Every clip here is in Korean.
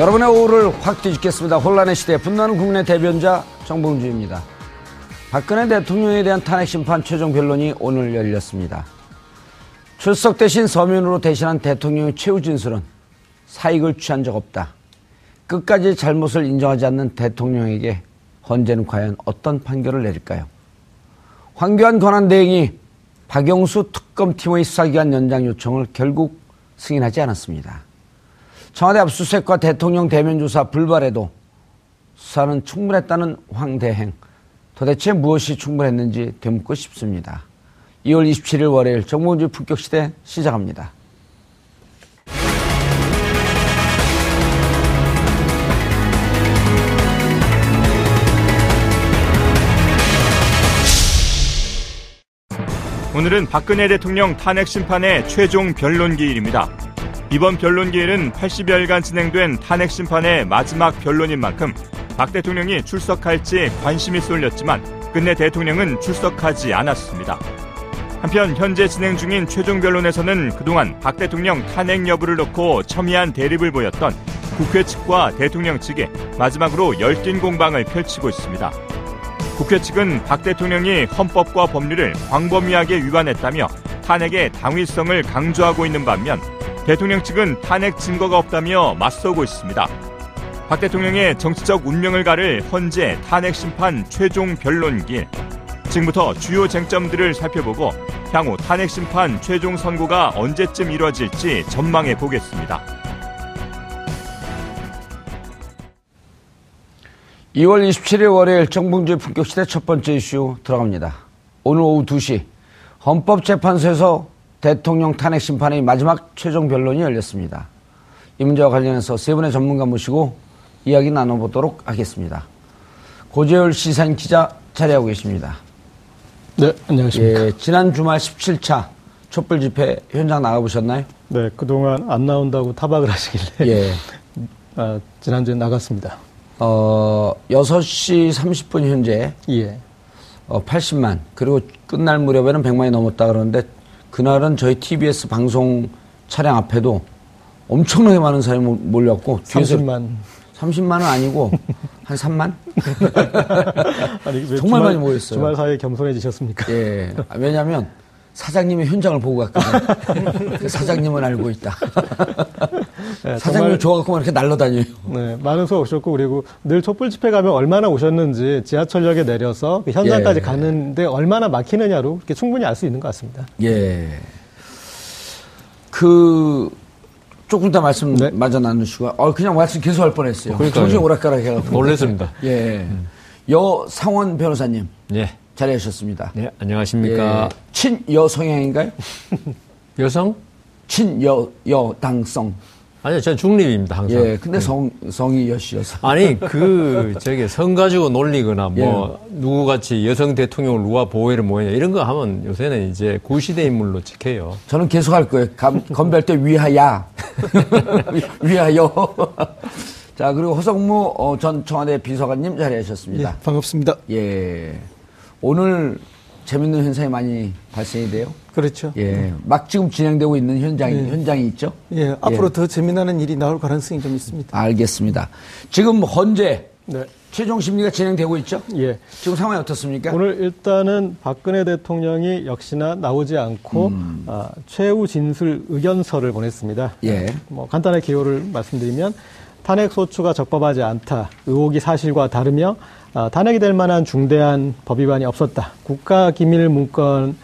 여러분의 오후를 확 뒤집겠습니다. 혼란의 시대 분노하는 국내 대변자 정봉주입니다. 박근혜 대통령에 대한 탄핵 심판 최종 변론이 오늘 열렸습니다. 출석 대신 서면으로 대신한 대통령의 최후 진술은 사익을 취한 적 없다. 끝까지 잘못을 인정하지 않는 대통령에게 헌재는 과연 어떤 판결을 내릴까요? 황교안 권한대행이 박영수 특검팀의 수사기간 연장 요청을 결국 승인하지 않았습니다. 청와대 압수수색과 대통령 대면 조사 불발에도 수사는 충분했다는 황대행. 도대체 무엇이 충분했는지 되묻고 싶습니다. 2월 27일 월요일 정봉주 품격 시대 시작합니다. 오늘은 박근혜 대통령 탄핵 심판의 최종 변론 기일입니다. 이번 변론기일은 80여일간 진행된 탄핵 심판의 마지막 변론인 만큼 박 대통령이 출석할지 관심이 쏠렸지만 끝내 대통령은 출석하지 않았습니다. 한편 현재 진행 중인 최종 변론에서는 그동안 박 대통령 탄핵 여부를 놓고 첨예한 대립을 보였던 국회 측과 대통령 측에 마지막으로 열띤 공방을 펼치고 있습니다. 국회 측은 박 대통령이 헌법과 법률을 광범위하게 위반했다며 탄핵의 당위성을 강조하고 있는 반면 대통령 측은 탄핵 증거가 없다며 맞서고 있습니다. 박 대통령의 정치적 운명을 가를 헌재 탄핵 심판 최종 변론길. 지금부터 주요 쟁점들을 살펴보고 향후 탄핵 심판 최종 선고가 언제쯤 이루어질지 전망해 보겠습니다. 2월 27일 월요일 정봉주의 품격시대 첫 번째 이슈 들어갑니다. 오늘 오후 2시 헌법재판소에서 대통령 탄핵 심판의 마지막 최종 변론이 열렸습니다. 이 문제와 관련해서 세 분의 전문가 모시고 이야기 나눠보도록 하겠습니다. 고재열 시사인 기자 자리하고 계십니다. 네, 안녕하십니까. 예, 지난 주말 17차 촛불 집회 현장 나가보셨나요? 네, 그동안 안 나온다고 타박을 하시길래 예. 아, 지난주에 나갔습니다. 어, 6시 30분 현재 예. 어, 80만 그리고 끝날 무렵에는 100만이 넘었다 그러는데 그날은 저희 TBS 방송 차량 앞에도 엄청나게 많은 사람이 몰렸고 30만. 30만은 아니고 한 3만? 아니, 왜 정말 주말, 많이 모였어요. 주말 사이에 겸손해지셨습니까? 예. 아, 왜냐하면 사장님이 현장을 보고 갔거든요. 그 사장님은 알고 있다. 네, 사장님 정말, 좋아갖고 이렇게 날라다녀요. 네, 많은 수가 오셨고 그리고 늘 촛불 집회 가면 얼마나 오셨는지 지하철역에 내려서 그 현장까지 예. 가는데 얼마나 막히느냐로 이렇게 충분히 알 수 있는 것 같습니다. 예. 그, 조금 이따 말씀 네. 마저 나누시고, 어, 그냥 말씀 계속 할 뻔했어요. 그러니까요. 정신 오락가락 해가지고. 놀랬습니다. 예. 여상원 변호사님 예. 자리하셨습니다. 네, 안녕하십니까. 예. 친여 성향인가요? 여성? 친여 여당성. 아니요, 전 중립입니다, 항상. 예. 근데 성 성이 여시여서. 아니, 그, 저기, 성 가지고 놀리거나, 뭐, 예. 누구같이 여성 대통령을 누가 보호해를 뭐냐, 이런 거 하면 요새는 이제 구시대 인물로 찍혀요. 저는 계속 할 거예요. 감, 건배할 때 위하야. 위하여. 자, 그리고 허성무 어, 전 청와대 비서관님 자리하셨습니다. 반갑습니다. 예. 오늘 재밌는 현상이 많이 발생이 돼요. 그렇죠. 예. 막 지금 진행되고 있는 현장이, 예. 현장이 있죠? 예, 앞으로 더 재미나는 일이 나올 가능성이 좀 있습니다. 알겠습니다. 지금 헌재 네. 최종 심리가 진행되고 있죠? 예. 지금 상황이 어떻습니까? 오늘 일단은 박근혜 대통령이 역시나 나오지 않고 아, 최후 진술 의견서를 보냈습니다. 예. 뭐 간단하게 기호를 말씀드리면 탄핵 소추가 적법하지 않다. 의혹이 사실과 다르며 아, 탄핵이 될 만한 중대한 법 위반이 없었다. 국가 기밀 문건을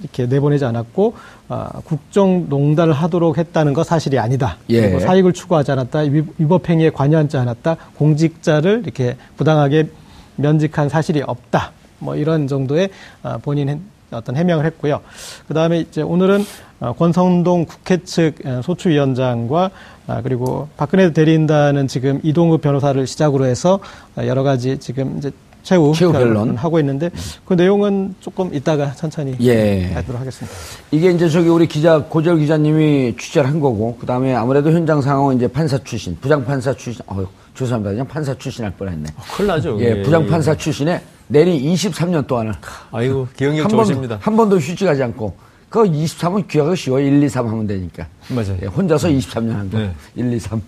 이렇게 내보내지 않았고 아, 국정농단을 하도록 했다는 거 사실이 아니다. 예. 그리고 사익을 추구하지 않았다. 위- 위법 행위에 관여하지 않았다. 공직자를 이렇게 부당하게 면직한 사실이 없다. 뭐 이런 정도의 아, 본인 의 어떤 해명을 했고요. 그 다음에 이제 오늘은 어, 권성동 국회 측 어, 소추위원장과 아, 그리고 박근혜 대리인단은 지금 이동우 변호사를 시작으로 해서 어, 여러 가지 지금 이제 최후, 최후 변론. 하고 있는데 그 내용은 조금 이따가 천천히 예. 하도록 하겠습니다. 이게 이제 저기 우리 기자 고절 기자님이 취재를 한 거고 그 다음에 아무래도 현장 상황은 이제 판사 출신 부장 판사 출신 어 죄송합니다 그냥 판사 출신 할 뻔했네 큰일 나죠. 예 그게. 부장 판사 출신에 내리 23년 동안을 아이고, 기억력 좋으십니다. 한 번도 휴직하지 않고 그 23은 귀하고 쉬워 1, 2, 3 하면 되니까 맞아요. 예, 혼자서 23년 한 거. 네. 1, 2, 3.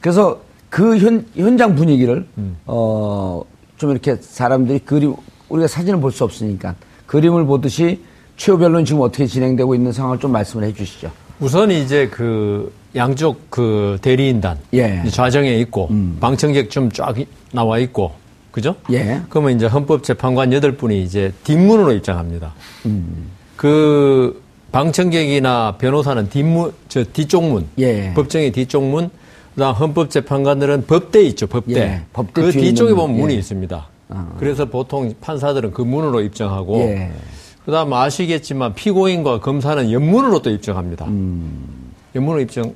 그래서 그 현, 현장 분위기를, 음. 어, 좀 이렇게 사람들이 그림, 우리가 사진을 볼 수 없으니까 그림을 보듯이 최후 변론 지금 어떻게 진행되고 있는 상황을 좀 말씀을 해 주시죠. 우선 이제 그 양쪽 그 대리인단 예. 좌정에 있고 음. 방청객 좀 쫙 나와 있고 그죠? 예. 그러면 이제 헌법재판관 여덟 분이 이제 뒷문으로 입장합니다. 음. 그 방청객이나 변호사는 뒷문 저 뒤쪽 문, 예. 법정의 뒤쪽 문, 그다음 헌법재판관들은 법대 있죠, 법대. 예, 법대 그 뒤쪽에 보면 문. 문이 예. 있습니다. 아. 그래서 보통 판사들은 그 문으로 입장하고 예. 그다음 아시겠지만 피고인과 검사는 옆문으로 또 입장합니다. 음. 옆문으로 입장.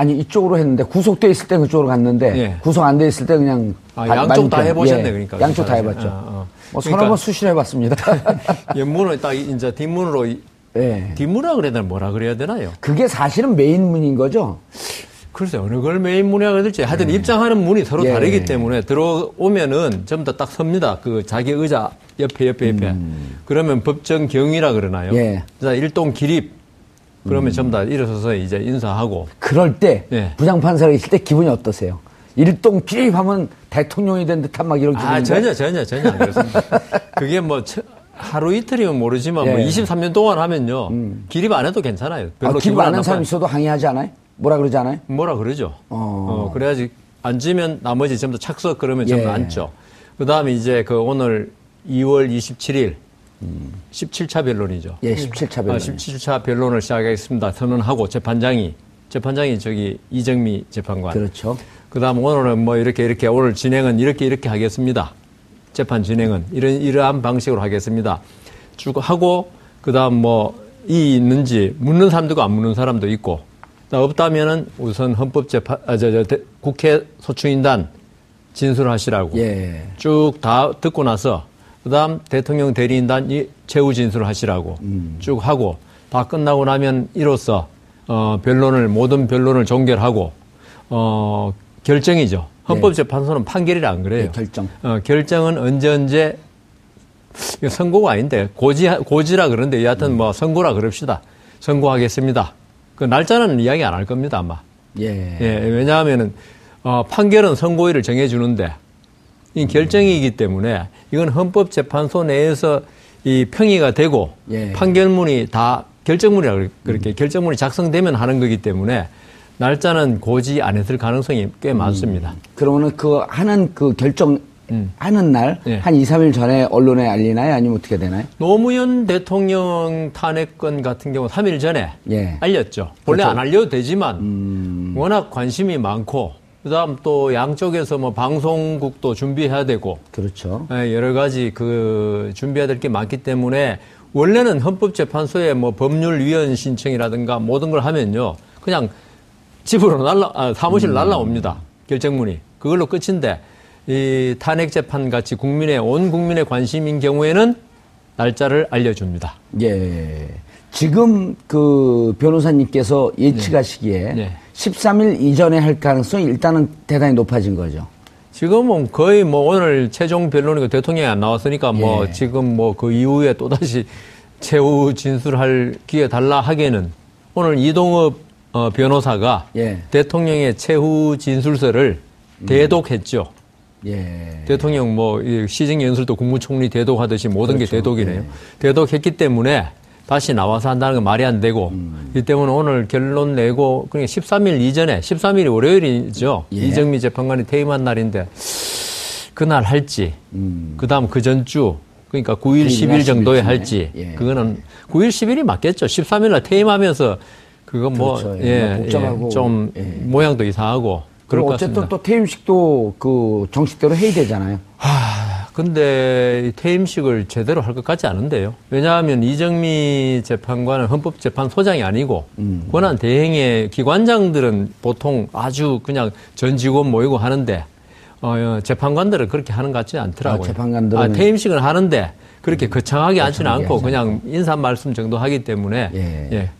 아니, 이쪽으로 했는데 구속돼 있을 때 그쪽으로 갔는데 예. 구속 안 돼 있을 때 그냥. 아, 바- 양쪽 다. 해보셨네, 예, 그러니까. 양쪽 다. 해봤죠. 아, 아. 뭐 서너 그러니까- 번 수시를 해봤습니다. 옆문을 딱 이제 뒷문으로 이- 예. 뒷문이라 그래야 되나 뭐라 그래야 되나요? 그게 사실은 메인 문인 거죠? 글쎄 어느 걸 메인 문이라고 해야 될지 하여튼 입장하는 문이 서로 예. 다르기 때문에 들어오면은 전부 다 딱 섭니다. 그 자기 의자 옆에 옆에 옆에. 그러면 법정 경위라 그러나요? 음. 예. 자 일동 기립. 그러면 전부 다 일어서서 이제 인사하고 그럴 때 예. 부장판사가 있을 때 기분이 어떠세요? 일동 기립하면 대통령이 된 듯한 막 이런 기분이 아 전혀 전혀 전혀 안 그렇습니다. 그게 뭐 처- 하루 이틀이면 모르지만 뭐 예. 음. 23년 동안 하면요 기립 안 해도 괜찮아요. 아, 별로 기분 기분 안안 하는 사람. 있어도 항의하지 않아요? 뭐라 그러지 않아요? 뭐라 그러죠. 어. 어, 그래야지 앉으면 나머지 전부 다 착석 그러면 전부 예. 앉죠. 그 다음에 이제 그 오늘 2월 27일 17차 변론이죠. 예, 17차 변론. 아, 17차 변론을 시작하겠습니다. 선언하고 재판장이 재판장이 저기 이정미 재판관. 그렇죠. 그다음 오늘은 뭐 이렇게 이렇게 오늘 진행은 이렇게 이렇게 하겠습니다. 재판 진행은 이런 이러한 방식으로 하겠습니다. 쭉 하고 그다음 뭐 이 있는지 묻는 사람도 있고 안 묻는 사람도 있고 없다면은 우선 헌법재판 아, 저, 저, 대- 국회 소추인단 진술하시라고 예. 쭉다 듣고 나서 그다음 대통령 대리인단 이 최후 진술하시라고 음. 쭉 하고 다 끝나고 나면 이로써 어 변론을 모든 변론을 종결하고 어 결정이죠. 헌법재판소는 판결이라 안 그래요. 예, 결정. 어, 결정은 언제 언제 선고가 아닌데 고지 고지라 그러는데 여하튼 뭐 선고라 그럽시다. 선고하겠습니다. 그 날짜는 이야기 안 할 겁니다 아마. 예. 예, 왜냐하면은 어, 판결은 선고일을 정해주는데 이 결정이기 때문에 이건 헌법재판소 내에서 이 평의가 되고 예. 판결문이 다 결정문이라 고 그렇게 결정문이 작성되면 하는 거기 때문에 날짜는 고지 안 했을 가능성이 꽤 많습니다. 그러면은 그 하는 그 결정 음. 하는 날 예. 한 2, 3일 전에 언론에 알리나요? 아니면 어떻게 되나요? 노무현 대통령 탄핵건 같은 경우 3일 전에 예. 알렸죠. 원래 그렇죠. 안 알려도 되지만 음. 워낙 관심이 많고 그다음 또 양쪽에서 뭐 방송국도 준비해야 되고 그렇죠. 예, 여러 가지 그 준비해야 될 게 많기 때문에 원래는 헌법재판소에 뭐 법률위원 신청이라든가 모든 걸 하면요 그냥 집으로 날라 아, 사무실 날라옵니다 결정문이 그걸로 끝인데 이 탄핵 재판 같이 국민의 온 국민의 관심인 경우에는 날짜를 알려줍니다. 예. 지금 그 변호사님께서 예측하시기에 네. 13일 이전에 할 가능성이 일단은 대단히 높아진 거죠. 지금은 거의 뭐 오늘 최종 변론이고 대통령이 안 나왔으니까 뭐 예. 지금 뭐 그 이후에 또다시 최후 진술할 기회 달라 하기에는 오늘 이동업 어, 변호사가 예. 대통령의 최후 진술서를 대독했죠. 예. 대통령 뭐이 시정 연설도 국무총리 대독하듯이 모든 게 그렇죠. 대독이네요. 대독했기 때문에 다시 나와서 한다는 건 말이 안 되고 음. 이 때문에 오늘 결론 내고 그러니까 13일 이전에 13일이 월요일이죠. 예. 이정미 재판관이 퇴임한 날인데 그날 할지 음. 그다음 그 전주 그러니까 9일, 10일 정도에 할지 예. 그거는 9일, 10일이 맞겠죠. 13일 날 퇴임하면서 그거 뭐 그렇죠. 예. 예, 복잡하고, 예, 좀 예. 모양도 이상하고 그럴 그리고 것 어쨌든. 또 퇴임식도 그 정식대로 해야 되잖아요. 근데 이 퇴임식을 제대로 할 것 같지 않은데요. 왜냐하면 이정미 재판관은 헌법재판소장이 아니고 음. 권한 대행의 기관장들은 보통 아주 그냥 전 직원 모이고 하는데 어, 재판관들은 그렇게 하는 것 같지 않더라고요. 아, 재판관들은- 음. 아, 퇴임식은 하는데 그렇게 거창하게 앉지는 거창하게 않고 하지 그냥 인사 말씀 정도 하기 때문에 예. 예.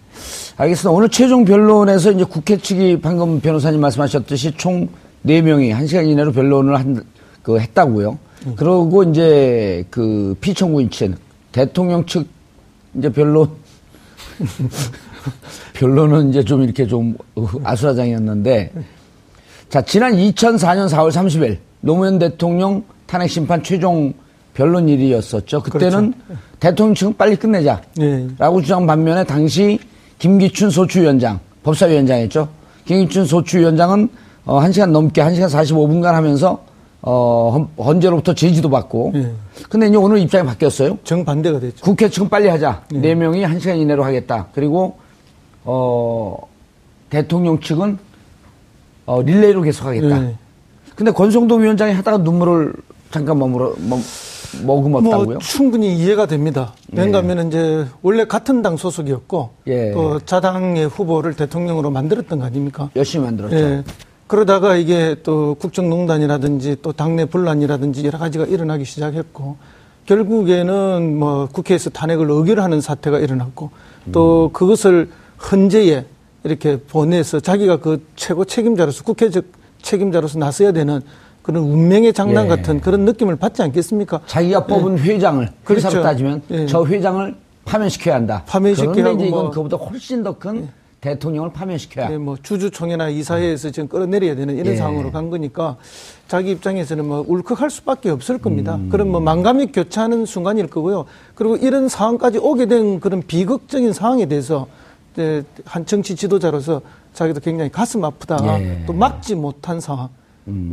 알겠습니다. 오늘 최종 변론에서 이제 국회 측이 방금 변호사님 말씀하셨듯이 총 4명이 1시간 이내로 변론을 한, 그 했다고요. 그러고 이제 그 피청구인 측, 대통령 측 이제 변론, 변론은 이제 좀 이렇게 좀 아수라장이었는데 자, 지난 2004년 4월 30일 노무현 대통령 탄핵 심판 최종 변론 일이었었죠. 그때는 대통령 측은 빨리 끝내자. 네. 라고 주장 반면에 당시 김기춘 소추위원장, 법사위원장이었죠. 김기춘 소추위원장은 어, 1시간 넘게 1시간 45분간 하면서 어, 헌- 헌재로부터 제지도 받고. 예. 근데 이제 오늘 입장이 바뀌었어요. 정반대가 됐죠. 국회 측은 빨리 하자. 네 명이 1시간 이내로 하겠다. 그리고 어, 대통령 측은 어, 릴레이로 계속 하겠다. 네. 근데 권성동 위원장이 하다가 눈물을 잠깐 머물어 머, 머금었다고요? 뭐 충분히 이해가 됩니다. 왜냐하면 이제 원래 같은 당 소속이었고 예. 또 자당의 후보를 대통령으로 만들었던 거 아닙니까? 열심히 만들었죠. 예. 그러다가 이게 또 국정농단이라든지 또 당내 분란이라든지 여러 가지가 일어나기 시작했고 결국에는 뭐 국회에서 탄핵을 의결하는 사태가 일어났고 또 그것을 헌재에 이렇게 보내서 자기가 그 최고 책임자로서 국회적 책임자로서 나서야 되는 그런 운명의 장난 예. 같은 그런 느낌을 받지 않겠습니까? 자기가 뽑은 회장을 그렇죠. 회사로 따지면 예. 저 회장을 파면시켜야 한다. 파면시켜야 그런데 하고 이제 이건 뭐- 그보다 훨씬 더큰 대통령을 파면시켜야. 예, 뭐 주주총회나 이사회에서 지금 끌어내려야 되는 이런 예. 상황으로 간 거니까 자기 입장에서는 뭐 울컥할 수밖에 없을 겁니다. 음. 그런 뭐 만감이 교차하는 순간일 거고요. 그리고 이런 상황까지 오게 된 그런 비극적인 상황에 대해서 한 정치 지도자로서 자기도 굉장히 가슴 아프다. 예. 음. 또 막지 못한 상황.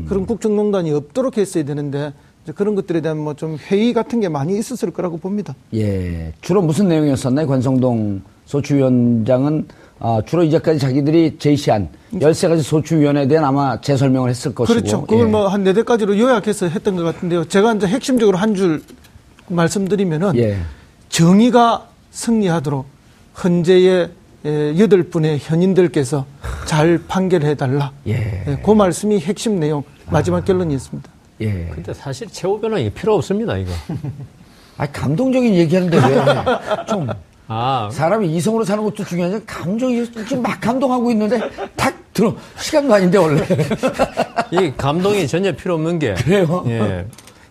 그런 국정농단이 없도록 했어야 되는데 그런 것들에 대한 뭐 좀 회의 같은 게 많이 있었을 거라고 봅니다. 예. 주로 무슨 내용이었었나요? 권성동 소추위원장은 아, 주로 이제까지 자기들이 제시한 13가지 소추위원회에 대한 아마 재설명을 했을 것이고. 그렇죠. 그걸 예. 뭐한 네댓 가지로 요약해서 했던 것 같은데요. 제가 이제 핵심적으로 한 줄 말씀드리면은 예. 정의가 승리하도록 헌재의 에, 여덟 분의 현인들께서 잘 판결해 달라. 예. 그 말씀이 핵심 내용 마지막 결론이었습니다. 예. 근데 사실 최후 변호인이 필요 없습니다, 이거. 아, 감동적인 얘기하는데 왜? 좀. 아, 사람이 이성으로 사는 것도 중요하지 감정이 지금 막 감동하고 있는데 탁 들어 시간도 아닌데 원래 이 감동이 전혀 필요 없는 게. 그래요? 예.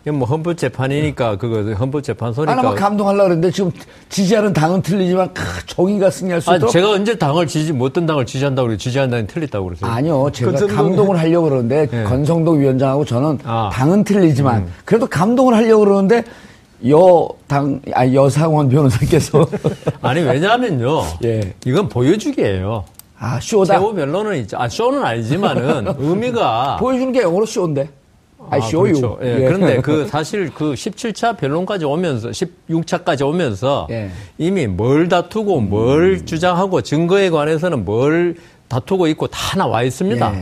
이건 뭐 헌법 재판이니까 그거 헌법 재판소니까. 하나만 감동하려고 그랬는데 지금 지지하는 당은 틀리지만 크, 정의가 승리할 수 아, 있도록 제가 언제 당을 지지, 뭐 어떤 당을 지지한다고 그래 지지한다는 틀렸다고 그랬어요. 아니요 제가 권성동- 감동을 하려고 그러는데 예. 권성동 위원장하고 저는 아. 당은 틀리지만 음. 그래도 감동을 하려고 그러는데 여당 아 여상원 변호사께서 아니, 왜냐하면요. 예. 이건 보여주기예요 아 쇼다 최후 변론은 있죠. 아, 쇼는 아니지만은 의미가. 보여주는 게 영어로 쇼인데 아, 쇼유 그렇죠. 예, 그런데 그 사실 그 17차 변론까지 오면서 16차까지 오면서 예. 이미 뭘 다투고 뭘 주장하고 증거에 관해서는 뭘 다투고 있고 다 나와 있습니다.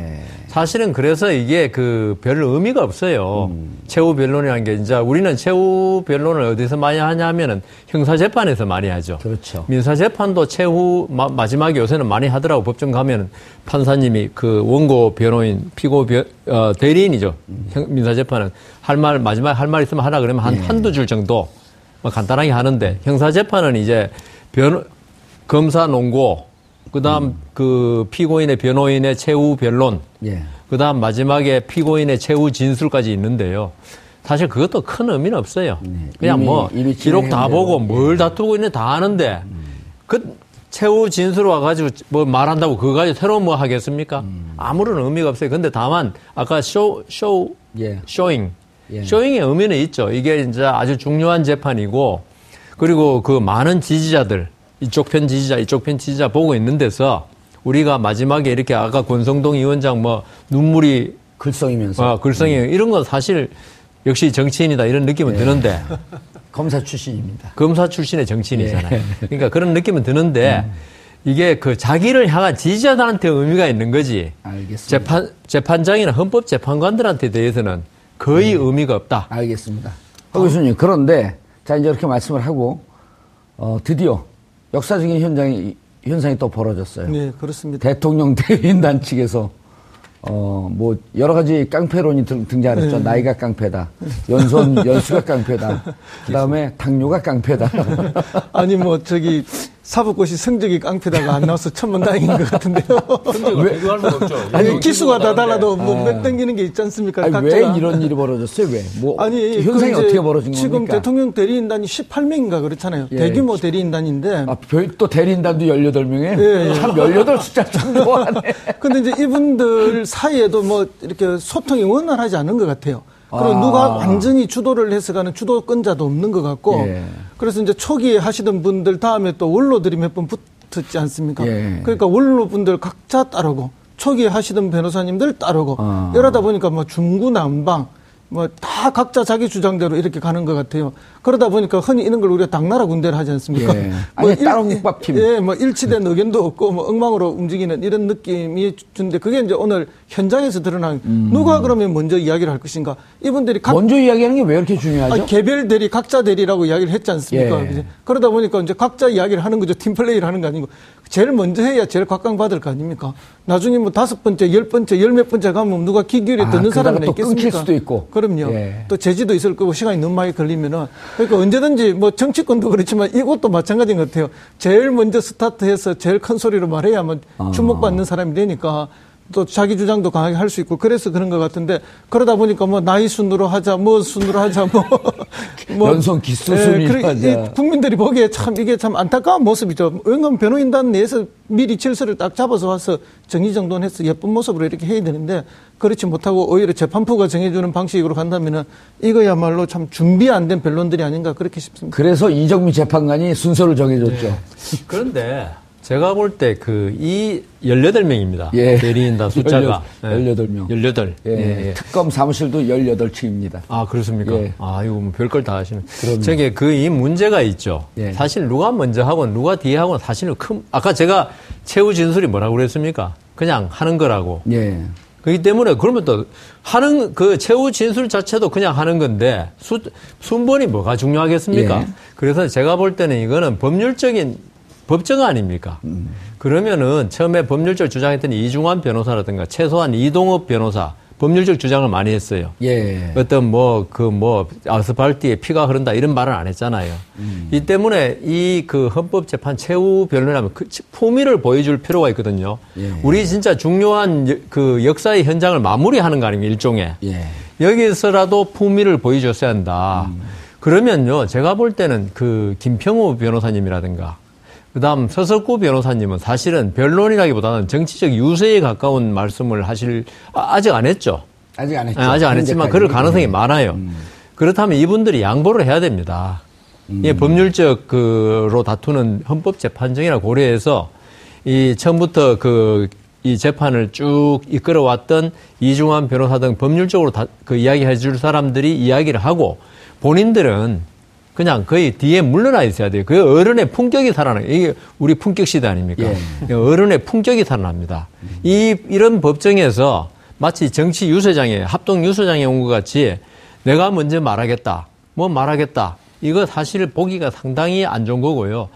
예. 사실은 그래서 이게 그 별 의미가 없어요. 음. 최후 변론이라는 게 이제 우리는 최후 변론을 어디서 많이 하냐면은 형사 재판에서 많이 하죠. 그렇죠. 민사 재판도 최후 마, 마지막에 요새는 많이 하더라고 법정 가면은 판사님이 그 원고 변호인 피고 변, 어, 대리인이죠. 형- 민사 재판은 할 말 마지막에 할 말 있으면 하라 그러면 한 한두 줄 정도 뭐 간단하게 하는데 형사 재판은 이제 변 검사 논고 그다음 그 피고인의 변호인의 최후 변론 예. 그다음 마지막에 피고인의 최후 진술까지 있는데요. 사실 그것도 큰 의미는 없어요. 그냥 이미- 뭐 이미 기록 다 보고. 뭘 다투고 있는지 다 아는데 그 최후 진술 와가지고 뭐 말한다고 그거 가지고 새로운 뭐 하겠습니까? 아무런 의미가 없어요. 근데 다만 아까 쇼, 쇼, 예. showing. 예. showing의 의미는 있죠. 이게 이제 아주 중요한 재판이고 그리고 그 많은 지지자들 이쪽 편 지지자 이쪽 편 지지자 보고 있는 데서 우리가 마지막에 이렇게 아까 권성동 위원장 뭐 눈물이 글썽이면서 아, 글썽이 이런 건 사실 역시 정치인이다 이런 느낌은 드는데 검사 출신입니다. 검사 출신의 정치인이잖아요. 예. 그러니까 그런 느낌은 드는데 이게 그 자기를 향한 지지자들한테 의미가 있는 거지. 알겠습니다. 재판 재판장이나 헌법 재판관들한테 대해서는 거의 의미가 없다. 알겠습니다. 어, 교수님, 그런데, 자, 이제 이렇게 말씀을 하고, 어, 드디어 역사적인 현장이, 현상이 또 벌어졌어요. 네, 그렇습니다. 대통령 대인단 측에서, 어, 뭐, 여러 가지 깡패론이 등, 등장했죠. 네. 나이가 깡패다. 연손, 연수가 깡패다. 그 다음에 당뇨가 깡패다. 아니 뭐 저기 사법고시 성적이 깡패다가 안 나와서 천만다행인 것 같은데요. 비교할 수가 없죠. 아니 기수가 다 달라도 뭐몇 땡기는 게 있지 않습니까? 아니, 왜 각자가. 이런 일이 벌어졌어요? 왜? 뭐, 아니 현상이 그 어떻게 벌어진 겁니까? 지금 대통령 대리인단이 18명인가 그렇잖아요. 예. 대규모 대리인단인데. 아, 별도 대리인단도 18명이에요? 예, 예. 참 18 숫자 참 좋아하네. 근데 이제 이분들 사이에도 뭐 이렇게 소통이 원활하지 않은 것 같아요. 그리고 아. 누가 완전히 주도를 해서 가는 주도권자도 없는 것 같고. 예. 그래서 이제 초기에 하시던 분들 다음에 또 원로들이 몇 번 붙었지 않습니까? 예. 그러니까 원로분들 각자 따르고 초기에 하시던 변호사님들 따르고 아. 이러다 보니까 뭐 중구난방 뭐 다 각자 자기 주장대로 이렇게 가는 것 같아요. 그러다 보니까 흔히 이런 걸 우리가 당나라 군대를 하지 않습니까? 예. 아니, 따로 국밥팀. 예, 뭐 일치된 의견도 없고 뭐 엉망으로 움직이는 이런 느낌이 주는데 그게 이제 오늘 현장에서 드러난 누가 그러면 먼저 이야기를 할 것인가? 이분들이 각 먼저 이야기하는 게 왜 이렇게 중요하죠? 아니, 개별 대리, 각자 대리라고 이야기를 했지 않습니까? 예. 그러다 보니까 이제 각자 이야기를 하는 거죠. 팀 플레이를 하는 거 아니고. 제일 먼저 해야 제일 각광받을 거 아닙니까? 나중에 뭐 다섯 번째, 열 번째, 열 몇 번째 가면 누가 귀 기울여 아, 듣는 사람이 또 있겠습니까? 끊길 수도 있고. 그럼요. 예. 또 제지도 있을 거고 시간이 너무 많이 걸리면은. 그러니까 언제든지 뭐 정치권도 그렇지만 이것도 마찬가지인 것 같아요. 제일 먼저 스타트해서 제일 큰 소리로 말해야만 아. 주목받는 사람이 되니까 또 자기 주장도 강하게 할 수 있고 그래서 그런 것 같은데 그러다 보니까 뭐 나이 순으로 하자 뭐 순으로 하자 뭐 연성 기수 그래, 하자. 이 국민들이 보기에 참 이게 참 안타까운 모습이죠. 왜냐하면 변호인단 내에서 미리 질서를 딱 잡아서 와서 정리정돈해서 예쁜 모습으로 이렇게 해야 되는데 그렇지 못하고 오히려 재판부가 정해주는 방식으로 간다면은 이거야말로 참 준비 안 된 변론들이 아닌가 그렇게 싶습니다. 그래서 이정미 재판관이 순서를 정해줬죠. 네. 그런데 제가 볼 때 그 이 18명입니다. 예. 대리인단 숫자가. 18 명. 18. 예, 예, 예. 특검 사무실도 18층입니다. 아, 그렇습니까? 예. 아, 이거 뭐 별걸 다 하시는. 그럼요. 저게 그 이 문제가 있죠. 예. 사실 누가 먼저 하고 누가 뒤에 하고 사실은 큰, 아까 제가 최후 진술이 뭐라고 그랬습니까? 그냥 하는 거라고. 예. 그렇기 때문에 그러면 또 하는 그 최후 진술 자체도 그냥 하는 건데 수, 순번이 뭐가 중요하겠습니까? 예. 그래서 제가 볼 때는 이거는 법률적인 법정 아닙니까? 음. 그러면은 처음에 법률적 주장했던 이중환 변호사라든가 최소한 이동업 변호사 법률적 주장을 많이 했어요. 예. 어떤 뭐그 뭐 아스팔트에 피가 흐른다 이런 말은 안 했잖아요. 음. 이 때문에 이 그 헌법재판 최후 변론하면 그 품위를 보여줄 필요가 있거든요. 예. 우리 진짜 중요한 여- 그 역사의 현장을 마무리하는 거 아닙니까 일종의 예. 여기서라도 품위를 보여줬어야 한다. 음. 그러면요 제가 볼 때는 그 김평우 변호사님이라든가 그 다음 서석구 변호사님은 사실은 변론이라기보다는 정치적 유세에 가까운 말씀을 하실 아, 아직 안 했죠. 아직 안 했죠. 아, 아직 안 했지만 그럴. 가능성이 예. 많아요. 그렇다면 이분들이 양보를 해야 됩니다. 이 법률적 그로 다투는 헌법재판정이라 고려해서 이 처음부터 그 이 재판을 쭉 이끌어왔던 이중환 변호사 등 법률적으로 다, 그 이야기해 줄 사람들이 이야기를 하고 본인들은 그냥 거의 뒤에 물러나 있어야 돼요. 그 어른의 품격이 살아나요. 이게 우리 품격 시대 아닙니까? 예. 어른의 품격이 살아납니다. 이 이런 법정에서 마치 정치 유세장에 합동 유세장에 온 것 같이 내가 먼저 말하겠다. 뭐 말하겠다. 이거 사실 보기가 상당히 안 좋은 거고요.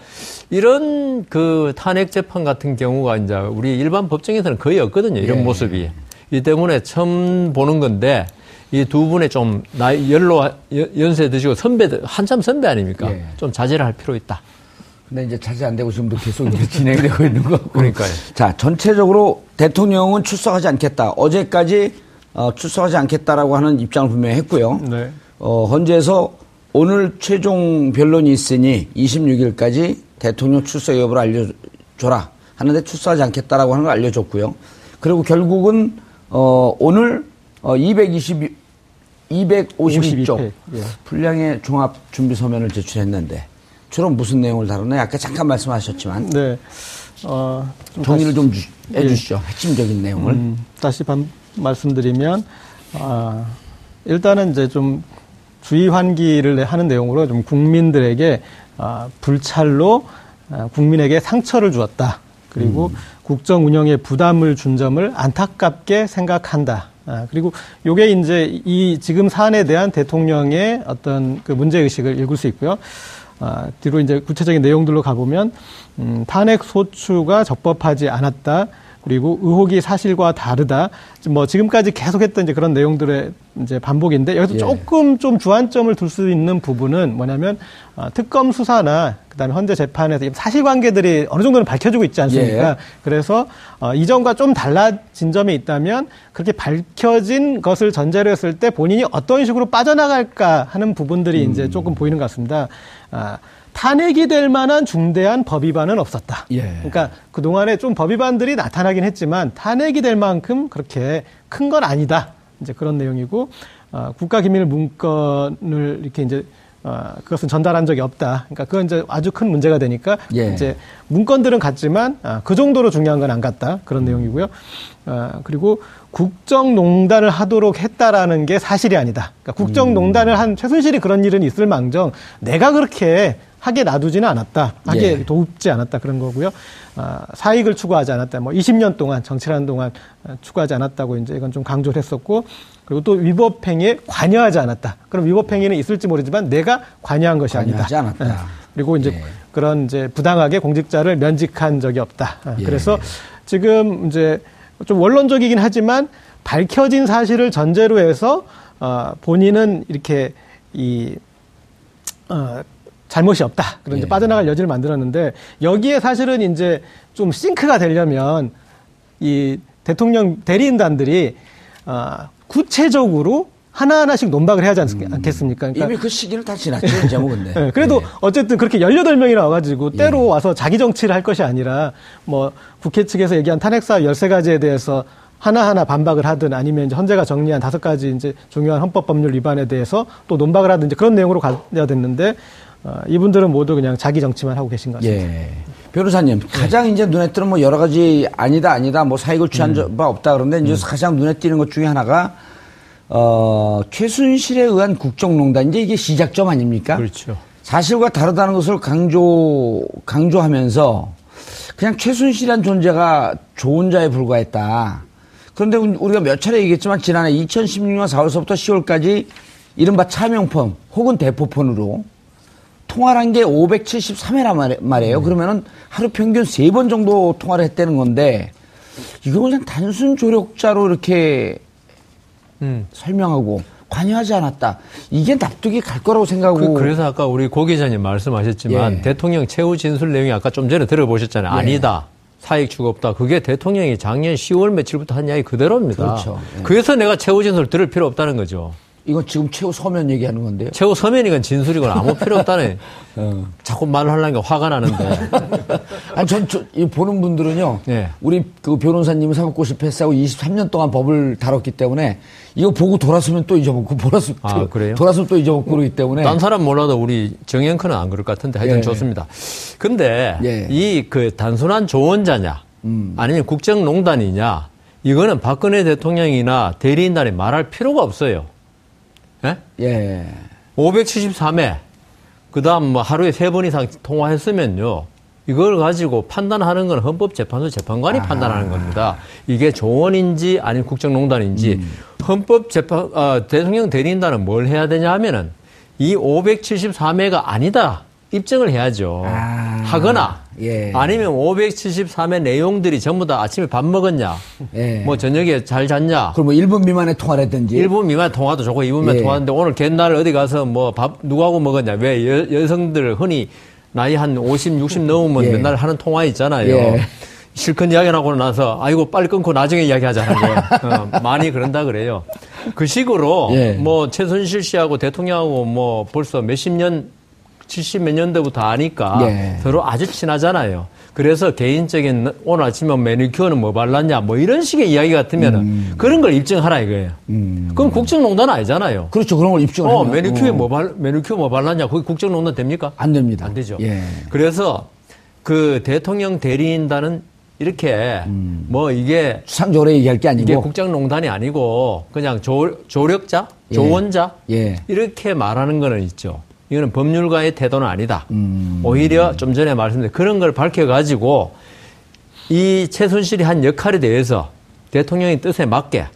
이런 그 탄핵 재판 같은 경우가 이제 우리 일반 법정에서는 거의 없거든요. 이런 예. 모습이. 이 때문에 처음 보는 건데 이 두 분의 좀 나이 연로 연- 연세 드시고 선배들 한참 선배 아닙니까? 예. 좀 자제를 할 필요 있다. 근데 이제 자제 안 되고 지금도 계속 진행되고 있는 거. 그러니까요. 자, 전체적으로 대통령은 출석하지 않겠다. 어제까지 어, 출석하지 않겠다라고 하는 입장을 분명히 했고요. 네. 어, 헌재에서 오늘 최종 변론이 있으니 26일까지 대통령 출석 여부를 알려줘라 하는데 출석하지 않겠다라고 하는 걸 알려줬고요. 그리고 결국은 어, 오늘 어, 220, 252쪽 52 예. 분량의 종합 준비 서면을 제출했는데 주로 무슨 내용을 다루나요? 아까 잠깐 말씀하셨지만 네. 어, 좀 정리를 좀 주- 해주시죠. 핵심적인 내용을. 음, 다시 반- 말씀드리면 아, 일단은 이제 좀 주의 환기를 하는 내용으로 좀 국민들에게 아, 불찰로 아, 국민에게 상처를 주었다. 그리고 국정 운영에 부담을 준 점을 안타깝게 생각한다. 아, 그리고 요게 이제 이 지금 사안에 대한 대통령의 어떤 그 문제 의식을 읽을 수 있고요. 아, 뒤로 이제 구체적인 내용들로 가보면 음, 탄핵 소추가 적법하지 않았다. 그리고 의혹이 사실과 다르다. 뭐 지금까지 계속했던 이제 그런 내용들의 이제 반복인데 여기서 예. 조금 좀 주안점을 둘 수 있는 부분은 뭐냐면 어, 특검 수사나 그다음에 현재 재판에서 이 사실관계들이 어느 정도는 밝혀지고 있지 않습니까? 예. 그래서 어, 이전과 좀 달라진 점이 있다면 그렇게 밝혀진 것을 전제로 했을 때 본인이 어떤 식으로 빠져나갈까 하는 부분들이 음. 이제 조금 보이는 것 같습니다. 아, 탄핵이 될 만한 중대한 법 위반은 없었다. 예. 그러니까 그 동안에 좀 법 위반들이 나타나긴 했지만 탄핵이 될 만큼 그렇게 큰 건 아니다. 이제 그런 내용이고 어, 국가기밀 문건을 이렇게 이제 어, 그것은 전달한 적이 없다. 그러니까 그건 이제 아주 큰 문제가 되니까 예. 이제 문건들은 같지만 아, 그 정도로 중요한 건 안 같다. 그런 내용이고요. 아, 그리고 국정농단을 하도록 했다라는 게 사실이 아니다. 그러니까 국정농단을 한 최순실이 그런 일은 있을 망정 내가 그렇게 하게 놔두지는 않았다. 하게 예. 돕지 않았다. 그런 거고요. 아, 사익을 추구하지 않았다. 뭐 20년 동안 정치라는 동안 아, 추구하지 않았다고 이제 이건 좀 강조를 했었고 그리고 또 위법행위에 관여하지 않았다. 그럼 위법행위는 있을지 모르지만 내가 관여한 것이 아니다. 관여하지 않았다. 예. 그리고 이제 예. 그런 이제 부당하게 공직자를 면직한 적이 없다. 아, 예. 그래서 지금 이제 좀 원론적이긴 하지만 밝혀진 사실을 전제로 해서 어, 본인은 이렇게 이 어, 잘못이 없다. 그런 이제 예. 빠져나갈 여지를 만들었는데 여기에 사실은 이제 좀 싱크가 되려면 이 대통령 대리인단들이 어, 구체적으로 하나하나씩 논박을 해야 하지 않- 않겠습니까? 그러니까 이미 그 시기를 다 지났죠, 이제 뭐 근데. 네, 그래도 예. 어쨌든 그렇게 18명이나 와가지고 때로 와서 자기 정치를 할 것이 아니라 뭐 국회 측에서 얘기한 탄핵사 13가지에 대해서 하나하나 반박을 하든 아니면 이제 헌재가 정리한 다섯 가지 이제 중요한 헌법 법률 위반에 대해서 또 논박을 하든 이제 그런 내용으로 가야 됐는데 어, 이분들은 모두 그냥 자기 정치만 하고 계신 것 같습니다. 예. 변호사님, 가장 이제 눈에 띄는 뭐 여러 가지 아니다, 아니다, 뭐 사익을 취한 음. 바 없다 그런데 이제 가장 눈에 띄는 것 중에 하나가 어, 최순실에 의한 국정농단. 이제 이게 시작점 아닙니까? 그렇죠. 사실과 다르다는 것을 강조, 강조하면서 그냥 최순실이란 존재가 좋은 자에 불과했다. 그런데 우리가 몇 차례 얘기했지만 지난해 2016년 4월서부터 10월까지 이른바 차명폰 혹은 대포폰으로 통화를 한 게 573회란 말이에요. 그러면은 하루 평균 3번 정도 통화를 했다는 건데 이거 그냥 단순 조력자로 이렇게 음. 설명하고 관여하지 않았다. 이게 납득이 갈 거라고 생각하고 그, 래서 아까 우리 고 기자님 말씀하셨지만 예. 대통령 최후 진술 내용이 아까 좀 전에 들어보셨잖아요. 예. 아니다. 사익 추구 없다. 그게 대통령이 작년 10월 며칠부터 한 이야기 그대로입니다. 그렇죠. 예. 그래서 내가 최후 진술을 들을 필요 없다는 거죠. 이건 지금 최후 서면 얘기하는 건데요. 최후 서면이건 진술이건 아무 필요 없다네. 어. 자꾸 말을 하려는 게 화가 나는데. 아니, 전, 저, 이 보는 분들은요. 예. 우리 그 변호사님이 사법고시 패스하고 23년 동안 법을 다뤘기 때문에 이거 보고 돌았으면 또 잊어먹고, 돌았으면 아, 또, 그래요? 돌았으면 또 잊어먹고 그러기 때문에. 딴 사람 몰라도 우리 정영크는 안 그럴 것 같은데 하여튼 예. 좋습니다. 근데 예. 이그 단순한 조언자냐 음. 아니면 국정농단이냐 이거는 박근혜 대통령이나 대리인단이 말할 필요가 없어요. 예? 예. 573회 그 다음 뭐 하루에 세 번 이상 통화했으면요. 이걸 가지고 판단하는 건 헌법재판소 재판관이 판단하는 겁니다. 이게 조언인지 아니면 국정농단인지 헌법재판 아, 대통령 대리인단은 뭘 해야 되냐 하면은 이 573회가 아니다 입증을 해야죠. 아. 하거나 예. 아니면 573회 내용들이 전부 다 아침에 밥 먹었냐, 예. 뭐 저녁에 잘 잤냐, 그럼 뭐 1분 미만의 통화를 했든지. 1분 미만 통화도 좋고 2분 미만 예. 통화하는데 오늘 옛날 어디 가서 뭐 밥 누구하고 먹었냐. 왜 여, 성들 흔히 나이 한 50, 60 넘으면 예. 맨날 하는 통화 있잖아요. 예. 실컷 이야기하고 나서 아이고 빨리 끊고 나중에 이야기하자는 거 어, 많이 그런다 그래요. 그 식으로 예. 뭐 최순실 씨하고 대통령하고 뭐 벌써 몇십 년 70 몇 년대부터 아니까 예. 서로 아주 친하잖아요. 그래서 개인적인 오늘 아침에 매니큐어는 뭐 발랐냐 뭐 이런 식의 이야기 같으면 은 음. 그런 걸 입증하라 이거예요. 그럼 국정농단 아니잖아요. 그렇죠. 그런 걸 입증을 어, 하면. 매니큐어에 어. 뭐 발, 매니큐어 뭐 발랐냐? 그게 국정농단 됩니까? 안 됩니다. 안 되죠. 예. 그래서 그 대통령 대리인단은 이렇게 뭐 이게 수상적으로 얘기할 게 아니고. 이게 국정농단이 아니고 그냥 조, 조력자 예. 조언자 예. 이렇게 말하는 거는 있죠. 이거는 법률가의 태도는 아니다. 음. 오히려 좀 전에 말씀드린 그런 걸 밝혀가지고 이 최순실이 한 역할에 대해서 대통령의 뜻에 맞게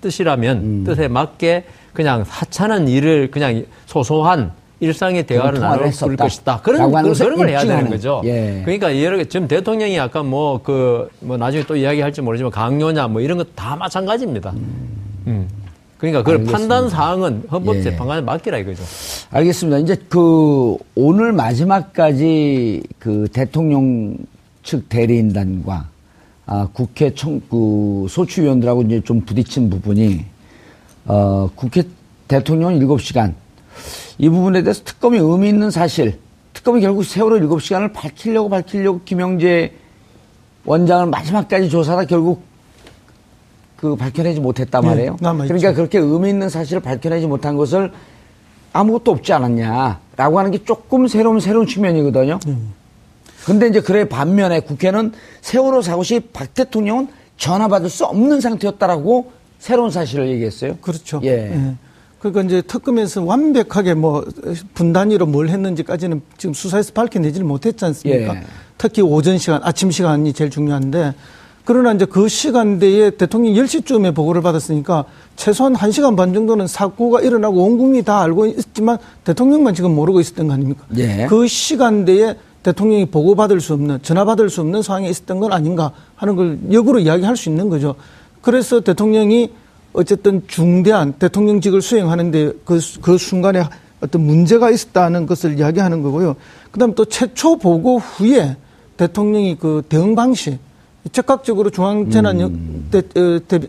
뜻이라면 음. 뜻에 맞게 그냥 하찮은 일을 그냥 소소한 일상의 대화를 나눌. 것이다. 그런 그런, 그런 걸 해야 되는. 거죠. 예. 그러니까 여러 개 지금 대통령이 아까 뭐그 뭐 나중에 또 이야기할지 모르지만 강요냐 뭐 이런 거 다 마찬가지입니다. 음. 그러니까 그 알겠습니다. 판단 사항은 예. 헌법재판관에 맡기라 이거죠. 알겠습니다. 이제 그 오늘 마지막까지 그 대통령 측 대리인단과 아, 국회 청, 그 소추위원들하고 이제 좀 부딪힌 부분이 어, 국회 대통령 7시간 이 부분에 대해서 특검이 의미 있는 사실 특검이 결국 세월호 7시간을 밝히려고 밝히려고 김영재 원장을 마지막까지 조사하다 결국 그 밝혀내지 못했단 예, 말이에요. 남아있죠. 그러니까 그렇게 의미 있는 사실을 밝혀내지 못한 것을 아무것도 없지 않았냐라고 하는 게 조금 새로운 새로운 측면이거든요. 근데 이제 그래 반면에 국회는 세월호 사고 시 박 대통령은 전화 받을 수 없는 상태였다라고 새로운 사실을 얘기했어요. 그렇죠. 예. 그러니까 이제 특검에서 완벽하게 뭐 분단위로 뭘 했는지까지는 지금 수사에서 밝혀내지를 못했지 않습니까? 예. 특히 오전 시간, 아침 시간이 제일 중요한데 그러나 이제 그 시간대에 대통령이 10시쯤에 보고를 받았으니까 최소한 1시간 반 정도는 사고가 일어나고 온 국민이 다 알고 있지만 대통령만 지금 모르고 있었던 거 아닙니까? 예. 그 시간대에 대통령이 보고받을 수 없는, 전화받을 수 없는 상황에 있었던 건 아닌가 하는 걸 역으로 이야기할 수 있는 거죠. 그래서 대통령이 어쨌든 중대한 대통령직을 수행하는데 그, 그 순간에 어떤 문제가 있었다는 것을 이야기하는 거고요. 그 다음 또 최초 보고 후에 대통령이 그 대응 방식, 즉각적으로 중앙재난 영 대, 어, 대,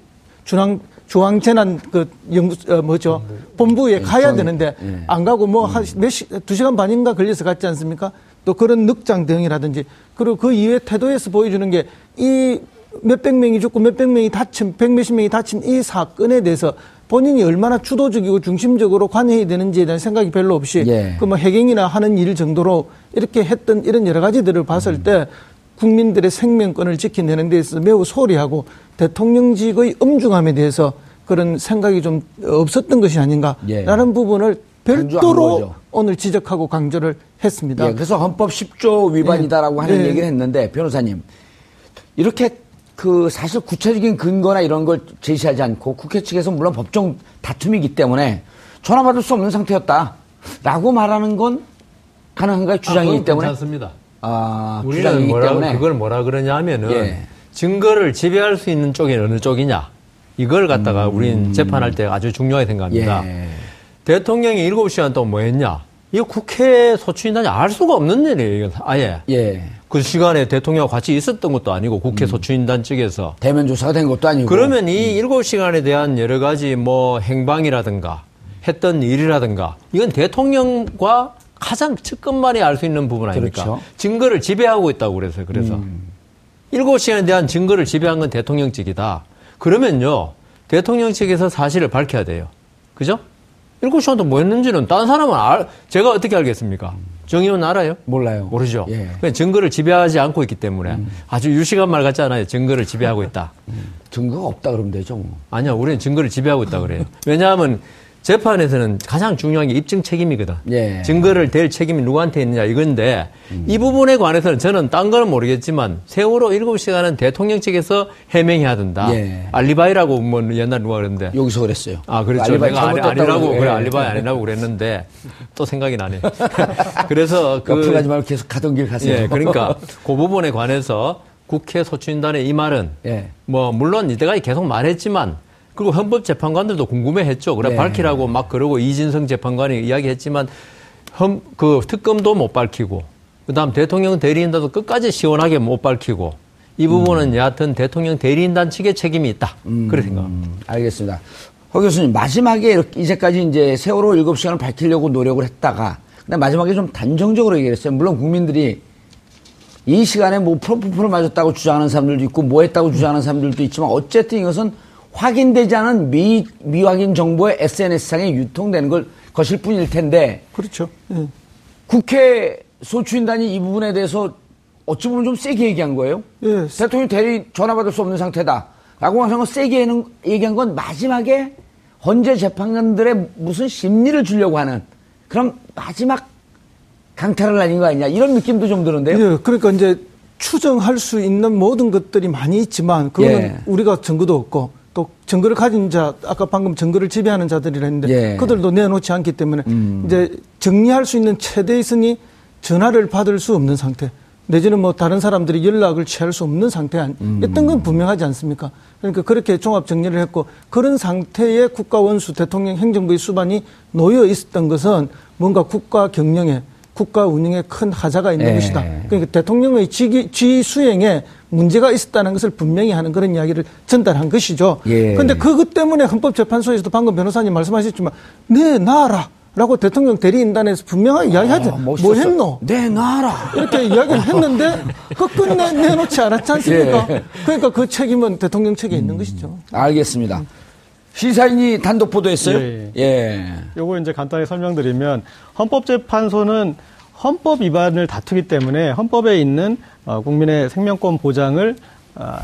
중앙 중앙재난 그 연구 어, 뭐죠 본부에 가야 되는데 예. 안 가고 뭐 한몇시두 시간 반인가 걸려서 갔지 않습니까? 또 그런 늑장 대응이라든지 그리고 그 이외 태도에서 보여주는 게 이 몇백 명이 죽고 몇백 명이 다친 백 몇십 명이 다친 이 사건에 대해서 본인이 얼마나 주도적이고 중심적으로 관여해야 되는지에 대한 생각이 별로 없이 예. 그뭐 해경이나 하는 일 정도로 이렇게 했던 이런 여러 가지들을 봤을 때 국민들의 생명권을 지켜내는 데 있어서 매우 소리하고 대통령직의 엄중함에 대해서 그런 생각이 좀 없었던 것이 아닌가라는 예. 부분을 별도로. 오늘 지적하고 강조를 했습니다. 예, 그래서 헌법 10조 위반이다라고 예. 하는 예. 얘기를 했는데 변호사님 이렇게 그 사실 구체적인 근거나 이런 걸 제시하지 않고 국회 측에서 물론 법정 다툼이기 때문에 전화 받을 수 없는 상태였다라고 말하는 건 가능한가요? 주장이기 그건 때문에 괜찮습니다. 아, 우리는 뭐라 때문에 그걸 뭐라 그러냐면은 예. 증거를 지배할 수 있는 쪽이 어느 쪽이냐 이걸 갖다가 우리는 재판할 때 아주 중요하게 생각합니다. 음. 예. 대통령이 7시간 동안 뭐 했냐? 이거 국회 소추인단이 알 수가 없는 일이에요, 이건 아예. 예. 그 시간에 대통령과 같이 있었던 것도 아니고 국회 음. 소추인단 측에서. 대면 조사가 된 것도 아니고 그러면 이 7시간에 대한 여러 가지 뭐 행방이라든가 했던 일이라든가 이건 대통령과 가장 측근만이 알 수 있는 부분 아닙니까? 그렇죠. 증거를 지배하고 있다고 그래서 그래서 일곱 시간에 대한 증거를 지배한 건 대통령 측이다. 그러면요 대통령 측에서 사실을 밝혀야 돼요. 그죠? 일곱 시간 동안 뭐 했는지는 다른 사람은 알, 제가 어떻게 알겠습니까? 정의원 알아요? 몰라요. 모르죠. 예. 그냥 증거를 지배하지 않고 있기 때문에 아주 유식한 말 같지 않아요? 증거를 지배하고 있다. 증거가 없다 그러면 되죠. 뭐. 아니요, 우리는 증거를 지배하고 있다 그래요. 왜냐하면 재판에서는 가장 중요한 게 입증 책임이거든. 예. 증거를 댈 책임이 누구한테 있느냐 이건데 이 부분에 관해서는 저는 딴 거는 모르겠지만 세월호 7시간은 대통령 측에서 해명해야 된다. 예. 알리바이라고 뭐 옛날 누가 그랬는데. 여기서 그랬어요. 아, 그렇죠. 알리바이 내가 아니, 아니라고. 그래, 예. 알리바이 아니라고 그랬는데 또 생각이 나네. 그래서 그. 옆으로 가지 말고 계속 가던 길 가세요. 예, 그러니까 그 부분에 관해서 국회 소추인단의 이 말은 예. 뭐 물론 이때까지 계속 말했지만 그리고 헌법 재판관들도 궁금해했죠. 그래 네. 밝히라고 막 그러고 이진성 재판관이 이야기했지만 헌, 그 특검도 못 밝히고 그다음 대통령 대리인단도 끝까지 시원하게 못 밝히고 이 부분은 여하튼 대통령 대리인단 측의 책임이 있다. 그렇게 생각합니다. 음, 알겠습니다. 허 교수님, 마지막에 이렇게 이제까지 이제 세월호 7시간을 밝히려고 노력을 했다가, 근데 마지막에 좀 단정적으로 얘기를 했어요. 물론 국민들이 이 시간에 뭐 프로포폴을 맞았다고 주장하는 사람들도 있고, 뭐 했다고 주장하는 사람들도 있지만, 어쨌든 이것은 확인되지 않은 미, 미확인 정보의 SNS상에 유통되는 걸, 것일 뿐일 텐데, 그렇죠. 예. 국회 소추인단이 이 부분에 대해서 어찌 보면 좀 세게 얘기한 거예요. 예. 대통령이 대리 전화 받을 수 없는 상태다. 라고 하는 건 세게 얘기한 건 마지막에 헌재 재판관들의 무슨 심리를 주려고 하는 그런 마지막 강탈을 날린 거 아니냐 이런 느낌도 좀 드는데요. 예, 그러니까 이제 추정할 수 있는 모든 것들이 많이 있지만 그거는 예. 우리가 증거도 없고 또 증거를 가진 자 아까 방금 증거를 지배하는 자들이라 했는데 예. 그들도 내놓지 않기 때문에 음. 이제 정리할 수 있는 최대의 선이 전화를 받을 수 없는 상태 내지는 뭐 다른 사람들이 연락을 취할 수 없는 상태 였던 음. 건 분명하지 않습니까? 그러니까 그렇게 종합 정리를 했고 그런 상태의 국가 원수 대통령 행정부의 수반이 놓여 있었던 것은 뭔가 국가 경영에 국가 운영에 큰 하자가 있는 예. 것이다. 그러니까 대통령의 직위, 지휘 수행에 문제가 있었다는 것을 분명히 하는 그런 이야기를 전달한 것이죠. 예. 그런데 그것 때문에 헌법재판소에서도 방금 변호사님 말씀하셨지만 내 나라 라고 대통령 대리인단에서 분명하게 이야기하죠. 아, 뭐. 했노? 내 나라. 이렇게 이야기를 했는데 그 끝내 내놓지 않았지 않습니까? 예. 그러니까 그 책임은 대통령 책에 있는 것이죠. 알겠습니다. 시사인이 단독 보도했어요? 예, 예. 요거 이제 간단히 설명드리면 헌법재판소는 헌법 위반을 다투기 때문에 헌법에 있는 어, 국민의 생명권 보장을 어,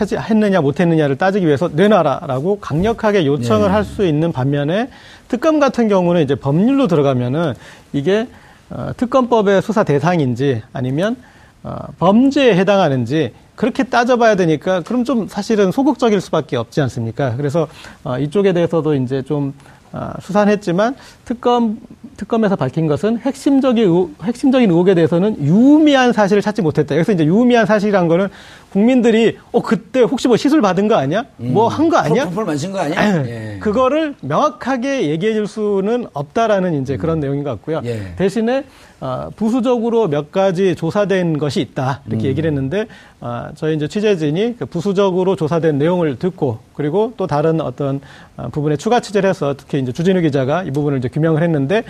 했느냐 못했느냐를 따지기 위해서 내놔라라고 강력하게 요청을 네. 할수 있는 반면에 특검 같은 경우는 이제 법률로 들어가면은 이게 어, 특검법의 수사 대상인지 아니면 어, 범죄에 해당하는지 그렇게 따져봐야 되니까 그럼 좀 사실은 소극적일 수밖에 없지 않습니까? 그래서 어, 이쪽에 대해서도 이제 좀 아, 수사는 했지만 특검 특검에서 밝힌 것은 핵심적인 의혹, 핵심적인 의혹에 대해서는 유미한 사실을 찾지 못했다. 여기서 이제 유미한 사실이란 거는 국민들이 어 그때 혹시 뭐 시술 받은 거 아니야? 뭐한 거 아니야? 폴폴 마신 거 아니야? 예. 그거를 명확하게 얘기해 줄 수는 없다라는 이제 그런 내용인 것 같고요. 예. 대신에 어, 부수적으로 몇 가지 조사된 것이 있다 이렇게 음. 얘기를 했는데 어, 저희 이제 취재진이 그 부수적으로 조사된 내용을 듣고 그리고 또 다른 어떤 어, 부분에 추가 취재를 해서 특히 이제 주진우 기자가 이 부분을 이제 규명을 했는데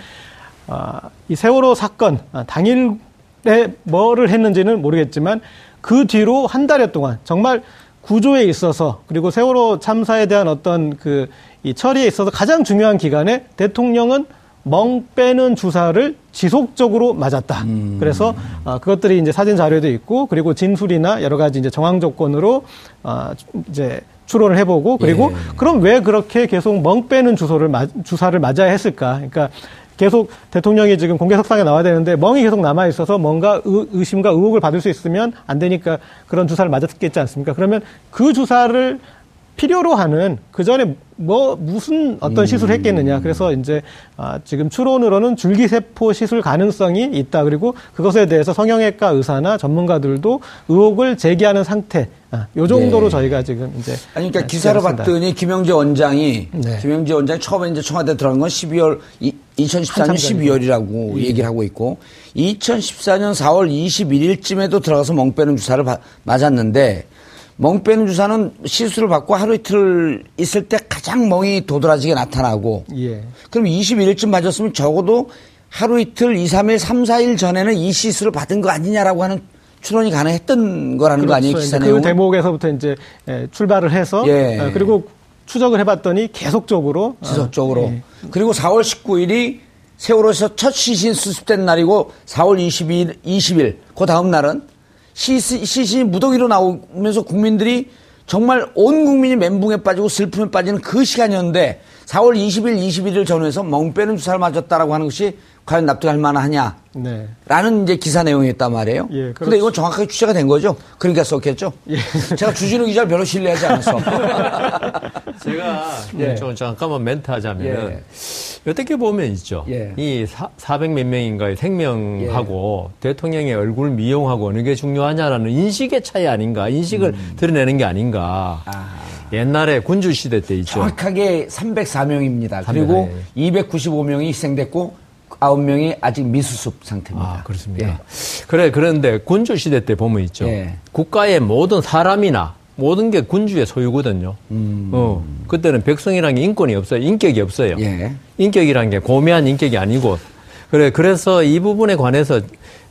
어, 이 세월호 사건 아, 당일 에 뭐를 했는지는 모르겠지만 그 뒤로 한 달여 동안 정말 구조에 있어서 그리고 세월호 참사에 대한 어떤 그 이 처리에 있어서 가장 중요한 기간에 대통령은 멍 빼는 주사를 지속적으로 맞았다. 그래서 어, 그것들이 이제 사진 자료도 있고 그리고 진술이나 여러 가지 이제 정황 조건으로 어, 이제 추론을 해보고 그리고 예. 그럼 왜 그렇게 계속 멍 빼는 주소를 맞- 주사를 맞아야 했을까? 그러니까 계속 대통령이 지금 공개석상에 나와야 되는데 멍이 계속 남아 있어서 뭔가 의, 의심과 의혹을 받을 수 있으면 안 되니까 그런 주사를 맞았겠지 않습니까? 그러면 그 주사를 필요로 하는 그 전에 뭐 무슨 어떤 시술을 했겠느냐. 그래서 이제 아, 지금 추론으로는 줄기세포 시술 가능성이 있다. 그리고 그것에 대해서 성형외과 의사나 전문가들도 의혹을 제기하는 상태. 아, 요 정도로 네. 저희가 지금 이제 아니, 그러니까 아, 기사를 취재했습니다. 봤더니 김영재 원장이 네. 김영재 원장이 처음에 이제 청와대 들어간 건 12월 이, 2014년 한참 전이고. 12월이라고 얘기를 하고 있고 2014년 4월 21일쯤에도 들어가서 멍 빼는 주사를 바- 맞았는데 멍 빼는 주사는 시술을 받고 하루 이틀 있을 때 가장 멍이 도드라지게 나타나고 예. 그럼 21일쯤 맞았으면 적어도 하루 이틀, 2, 3일, 3, 4일 전에는 이 시술을 받은 거 아니냐라고 하는 추론이 가능했던 거라는 거 아니에요, 그렇죠. 기사 내용은? 그 대목에서부터 이제 예, 출발을 해서 예. 어, 그리고 추적을 해봤더니 계속적으로 어, 지속적으로. 예. 그리고 4월 19일이 세월호에서 첫 시신 수습된 날이고 4월 22일, 20일, 그 다음 날은 시, 시신이 무더기로 나오면서 국민들이 정말 온 국민이 멘붕에 빠지고 슬픔에 빠지는 그 시간이었는데 4월 20일, 21일 전후에서 멍 빼는 주사를 맞았다라고 하는 것이 과연 납득할 만하냐. 네. 라는 이제 기사 내용이었단 말이에요. 예, 근데 그렇죠. 이건 정확하게 취재가 된 거죠. 그러니까 썼겠죠. 예. 제가 주진우 기자를 별로 신뢰하지 않았어. 제가 예. 좀 잠깐만 멘트 하자면은 예. 어떻게 보면 있죠. 예. 이 사, 400몇 명인가의 생명하고 대통령의 얼굴 미용하고 어느 게 중요하냐라는 인식의 차이 아닌가, 인식을 음. 드러내는 게 아닌가. 옛날에 군주 시대 때 있죠. 정확하게 304명입니다. 304, 그리고 295명이 희생됐고 9명이 아직 미수습 상태입니다. 아, 그렇습니까? 예. 그래, 그런데 군주 시대 때 보면 있죠. 예. 국가의 모든 사람이나 모든 게 군주의 소유거든요. 어, 그때는 백성이라는 게 인권이 없어요. 인격이 없어요. 음. 예. 인격이라는 게 고매한 인격이 아니고 그래 그래서 이 부분에 관해서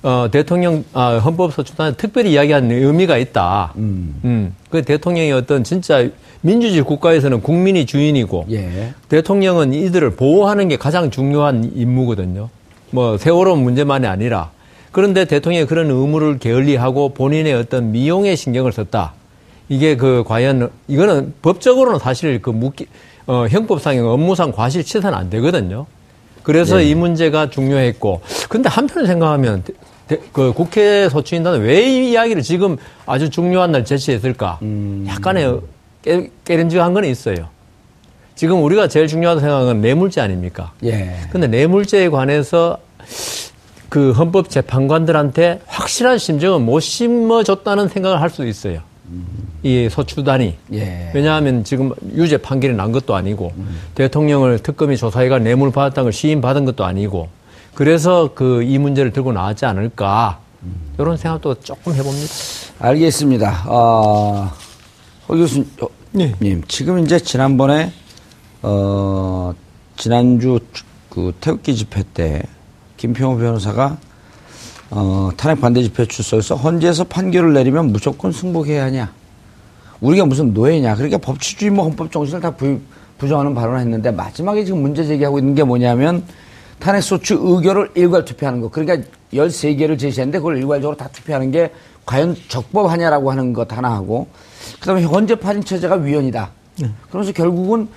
어, 대통령 아, 헌법소추단에 특별히 이야기하는 의미가 있다. 음. 그 대통령이 어떤 진짜 민주주의 국가에서는 국민이 주인이고 예. 대통령은 이들을 보호하는 게 가장 중요한 임무거든요. 뭐 세월호 문제만이 아니라 그런데 대통령이 그런 의무를 게을리하고 본인의 어떤 미용에 신경을 썼다. 이게 그 과연 이거는 법적으로는 사실 그 묻기 어, 형법상의 업무상 과실치사는 안 되거든요. 그래서 네. 이 문제가 중요했고, 근데 한편으로 생각하면 대- 대- 그 국회 소추인단은 왜 이 이야기를 지금 아주 중요한 날 제시했을까? 약간의 깨, 깨름직한 건 있어요. 지금 우리가 제일 중요하다고 생각하는 건 뇌물죄 아닙니까? 예. 근데 뇌물죄에 관해서 그 헌법 재판관들한테 확실한 심정은 못 심어줬다는 생각을 할 수도 있어요. 이 소추단이. 예. 왜냐하면 지금 유죄 판결이 난 것도 아니고 대통령을 특검이 조사해가 뇌물 받았다는 걸 시인 받은 것도 아니고 그래서 그 이 문제를 들고 나왔지 않을까 이런 생각도 조금 해봅니다. 알겠습니다. 아, 허 교수님, 네. 지금 이제 지난번에, 어, 지난주 주- 그 태극기 집회 때 김평호 변호사가 어, 탄핵 반대 집회 출석해서 헌재에서 판결을 내리면 무조건 승복해야 하냐. 우리가 무슨 노예냐. 그러니까 법치주의 뭐 헌법 정신을 다 부, 부정하는 발언을 했는데 마지막에 지금 문제 제기하고 있는 게 뭐냐면 탄핵소추 의결을 일괄 투표하는 거. 그러니까 13개를 제시했는데 그걸 일괄적으로 다 투표하는 게 과연 적법하냐라고 하는 것 하나 하고 그다음에 헌재 판인 체제가 위헌이다. 그러면서 결국은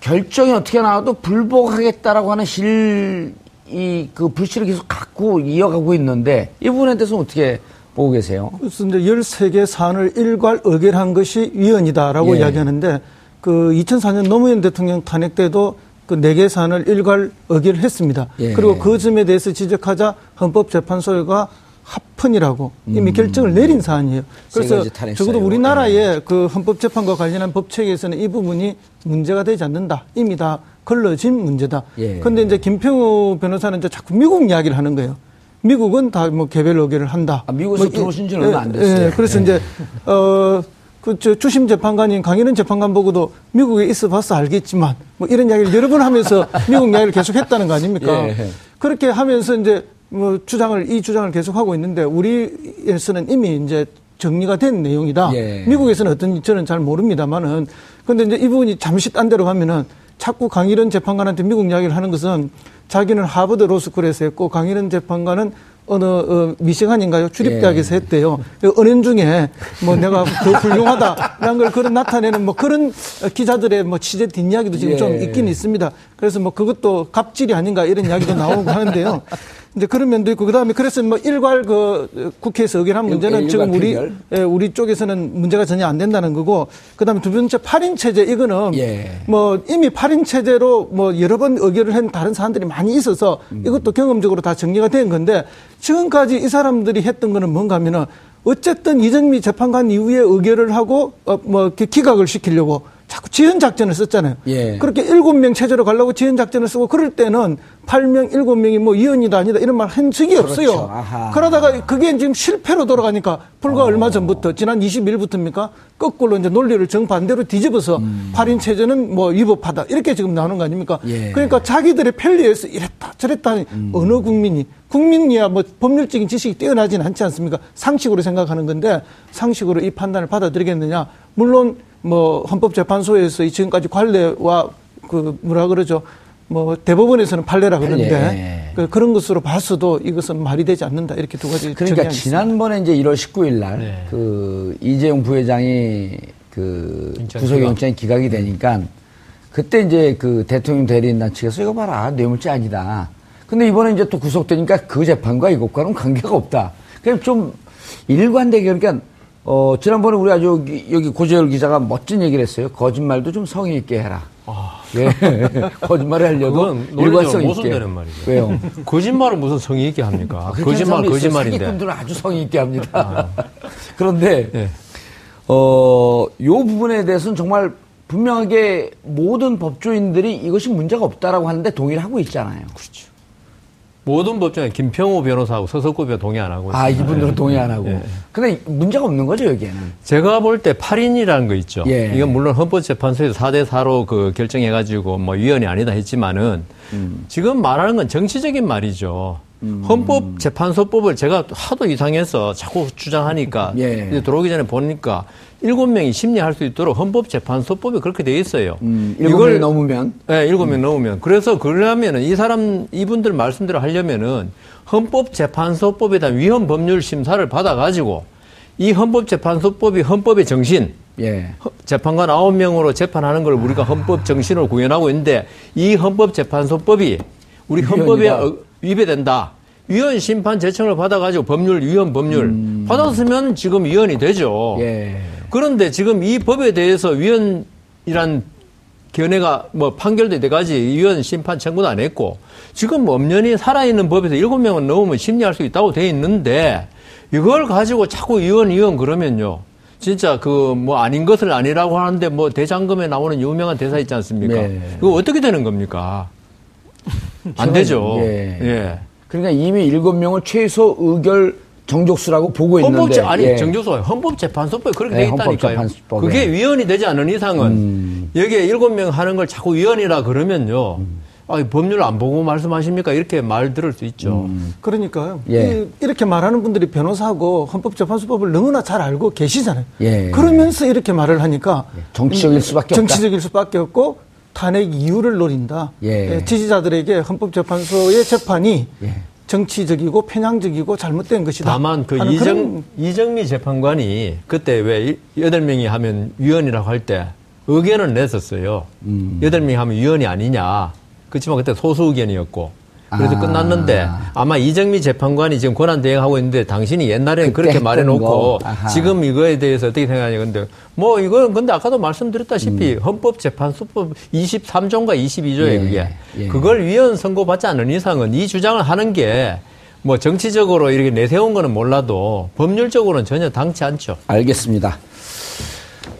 결정이 어떻게 나와도 불복하겠다라고 하는 실, 이, 그 불씨를 계속 갖고 이어가고 있는데 이 부분에 대해서 어떻게 보고 계세요? 그래서 이제 13개 사안을 일괄 의결한 것이 위헌이다라고 예. 이야기하는데 그 2004년 노무현 대통령 탄핵 때도 그 4개 사안을 일괄 의결을 했습니다. 예. 그리고 그 점에 대해서 지적하자 헌법재판소가 합헌이라고 이미 결정을 내린 사안이에요. 세 그래서 적어도. 우리나라의 그 헌법재판과 관련한 법체계에서는 이 부분이 문제가 되지 않는다. 이미 다 걸러진 문제다. 예. 그런데 이제 김평우 변호사는 이제 자꾸 미국 이야기를 하는 거예요. 미국은 다 뭐 개별 의결을 한다. 아, 미국에서 뭐 이- 들어오신 지는 얼마 안 됐어요. 예, 그래서 예. 이제 어. 그, 저, 주심 재판관인 강일은 재판관 보고도 미국에 있어 봐서 알겠지만, 뭐 이런 이야기를 여러 번 하면서 미국 이야기를 계속 했다는 거 아닙니까? 예. 그렇게 하면서 이제 뭐 주장을, 이 주장을 계속 하고 있는데, 우리에서는 이미 이제 정리가 된 내용이다. 예. 미국에서는 어떤지 저는 잘 모릅니다만은, 근데 이제 이 부분이 잠시 딴 데로 가면은 자꾸 강일은 재판관한테 미국 이야기를 하는 것은 자기는 하버드 로스쿨에서 했고 강일은 재판관은 어느 어, 미시간인가요? 출입대학에서 예. 했대요. 그 은행 중에 뭐 내가 더 훌륭하다라는 걸 그런 나타내는 뭐 그런 기자들의 뭐 취재 뒷이야기도 지금 예. 좀 있긴 있습니다. 그래서 뭐 그것도 갑질이 아닌가 이런 이야기도 나오고 하는데요. 이제 그런 면도 있고 그다음에 그래서 뭐 일괄 그 국회에서 의결한 문제는 일- 지금 우리 표결? 예, 우리 쪽에서는 문제가 전혀 안 된다는 거고 그다음에 두 번째 8인 체제 이거는 예. 뭐 이미 8인 체제로 뭐 여러 번 의결을 한 다른 사안들이 많이 있어서 이것도 경험적으로 다 정리가 된 건데 지금까지 이 사람들이 했던 거는 뭔가 하면은 어쨌든 이정미 재판관 이후에 의결을 하고 어 뭐 기각을 시키려고 자꾸 지연 작전을 썼잖아요. 예. 그렇게 일곱 명 체제로 가려고 지연 작전을 쓰고 그럴 때는 8명, 7명이 뭐 이언이다 아니다 이런 말 한 적이 없어요. 그렇죠. 그러다가 그게 지금 실패로 돌아가니까 불과 얼마 전부터 지난 20일부터입니까? 거꾸로 이제 논리를 정반대로 뒤집어서 팔 8인 체제는 뭐 위법하다 이렇게 지금 나오는 거 아닙니까? 예. 그러니까 자기들의 편리해서 이랬다 저랬다 하니 어느 국민이 국민이야 뭐 법률적인 지식이 뛰어나지는 않지 않습니까? 상식으로 생각하는 건데 상식으로 이 판단을 받아들이겠느냐? 물론 뭐 헌법재판소에서 이 지금까지 관례와 그 뭐라 그러죠? 뭐 대법원에서는 판례라 그러는데 판례. 그 그런 것으로 봤어도 이것은 말이 되지 않는다 이렇게 두 가지 그러니까. 지난번에 이제 1월 19일 날 네. 그 이재용 부회장이 그 영장 구속영장이 기각이 되니까 그때 이제 그 대통령 대리인단 측에서 이거 봐라 뇌물죄 아니다. 근데 이번에 이제 또 구속되니까 그 재판과 이것과는 관계가 없다. 그냥 좀 일관되게 그러니까 어 지난번에 우리 아주 여기, 여기 고재열 기자가 멋진 얘기를 했어요. 거짓말도 좀 성의 있게 해라. 예. 거짓말을 하려도 일관성 있게. 모순되는 말이죠. 왜요? 거짓말은 무슨 성의 있게 합니까? 그렇게 거짓말. 거짓말인데. 사기꾼들은 아주 성의 있게 합니다. 그런데 예. 어, 요 부분에 대해서는 정말 분명하게 모든 법조인들이 이것이 문제가 없다라고 하는데 동의를 하고 있잖아요. 그렇죠. 모든 법정에 김평호 변호사하고 서석구 변호사 동의 안 하고 아, 있습니다. 이분들은 동의 안 하고. 예. 근데 문제가 없는 거죠, 여기에는. 제가 볼 때 8인이라는 거 있죠. 예. 이건 물론 헌법재판소에서 4대 4로 그 결정해가지고 뭐 위헌이 아니다 했지만은 음. 지금 말하는 건 정치적인 말이죠. 헌법재판소법을 제가 하도 이상해서 자꾸 주장하니까 예. 이제 들어오기 전에 보니까 일곱 명이 심리할 수 있도록 헌법재판소법이 그렇게 돼 있어요. 음, 일곱 명이 넘으면. 네, 일곱 명 넘으면. 그래서 그러려면은 이 사람, 이분들 말씀대로 하려면은 헌법재판소법에 대한 위헌 법률 심사를 받아가지고 이 헌법재판소법이 헌법의 정신, 예. 재판관 9명으로 재판하는 걸 우리가 헌법 정신으로 구현하고 있는데 이 헌법재판소법이 우리 헌법에. 어- 위배된다. 위헌 심판 제청을 받아가지고 법률, 위헌 법률 받았으면 지금 위헌이 되죠. 음. 예. 그런데 지금 이 법에 대해서 위헌이란 견해가 뭐 판결도 돼가지 위헌 심판 청구도 안 했고 지금 엄연히 살아있는 법에서 일곱 명은 넘으면 심리할 수 있다고 돼 있는데 이걸 가지고 자꾸 위헌 위헌 그러면요. 진짜 그 뭐 아닌 것을 아니라고 하는데 뭐 대장금에 나오는 유명한 대사 있지 않습니까? 네. 이거 어떻게 되는 겁니까? 안 되죠. 예. 예. 그러니까 이미 일곱 명을 최소 의결 정족수라고 보고 있는데 헌법재 아니 예. 정교수 헌법재판소법에 그렇게 네, 돼 있다니까요. 헌법재판소법에. 그게 위헌이 되지 않은 이상은 음. 여기에 일곱 명 하는 걸 자꾸 위헌이라 그러면요. 아, 법률 안 보고 말씀하십니까? 이렇게 말 들을 수 있죠. 그러니까요. 예. 이- 이렇게 말하는 분들이 변호사하고 헌법재판소법을 너무나 잘 알고 계시잖아요. 예. 그러면서 이렇게 말을 하니까 정치적일 수밖에 없다. 정치적일 수밖에 없고 탄핵 이유를 노린다. 예. 예, 지지자들에게 헌법재판소의 재판이 예. 정치적이고 편향적이고 잘못된 것이다. 다만 그 이정, 이정미 재판관이 그때 왜 여덟 명이 하면 위헌이라고 할 때 의견을 냈었어요. 음. 여덟 명이 하면 위헌이 아니냐. 그렇지만 그때 소수 의견이었고. 그래서 아. 끝났는데 아마 이정미 재판관이 지금 권한 대행하고 있는데 당신이 옛날에는 그렇게 말해놓고. 지금 이거에 대해서 어떻게 생각하냐. 근데 뭐 이건 근데 아까도 말씀드렸다시피 헌법재판소법 23조인가 22조에 예, 그게 예. 그걸 위헌 선고받지 않은 이상은 이 주장을 하는 게 뭐 정치적으로 이렇게 내세운 거는 몰라도 법률적으로는 전혀 당치 않죠. 알겠습니다.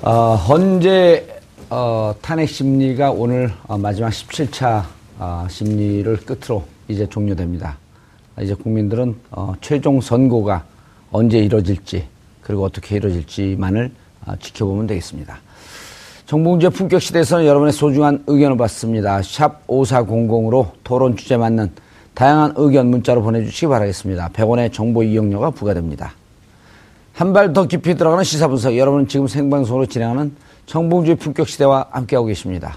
어, 헌재 어, 탄핵 심리가 오늘 어, 마지막 17차 어, 심리를 끝으로 이제 종료됩니다. 이제 국민들은 어, 최종 선고가 언제 이뤄질지 그리고 어떻게 이뤄질지만을 어, 지켜보면 되겠습니다. 정봉주의 품격 시대에서는 여러분의 소중한 의견을 받습니다. 샵 5400으로 토론 주제 맞는 다양한 의견 문자로 보내주시기 바라겠습니다. 100원의 정보 이용료가 부과됩니다. 한 발 더 깊이 들어가는 시사 분석. 여러분은 지금 생방송으로 진행하는 정봉주의 품격 시대와 함께하고 계십니다.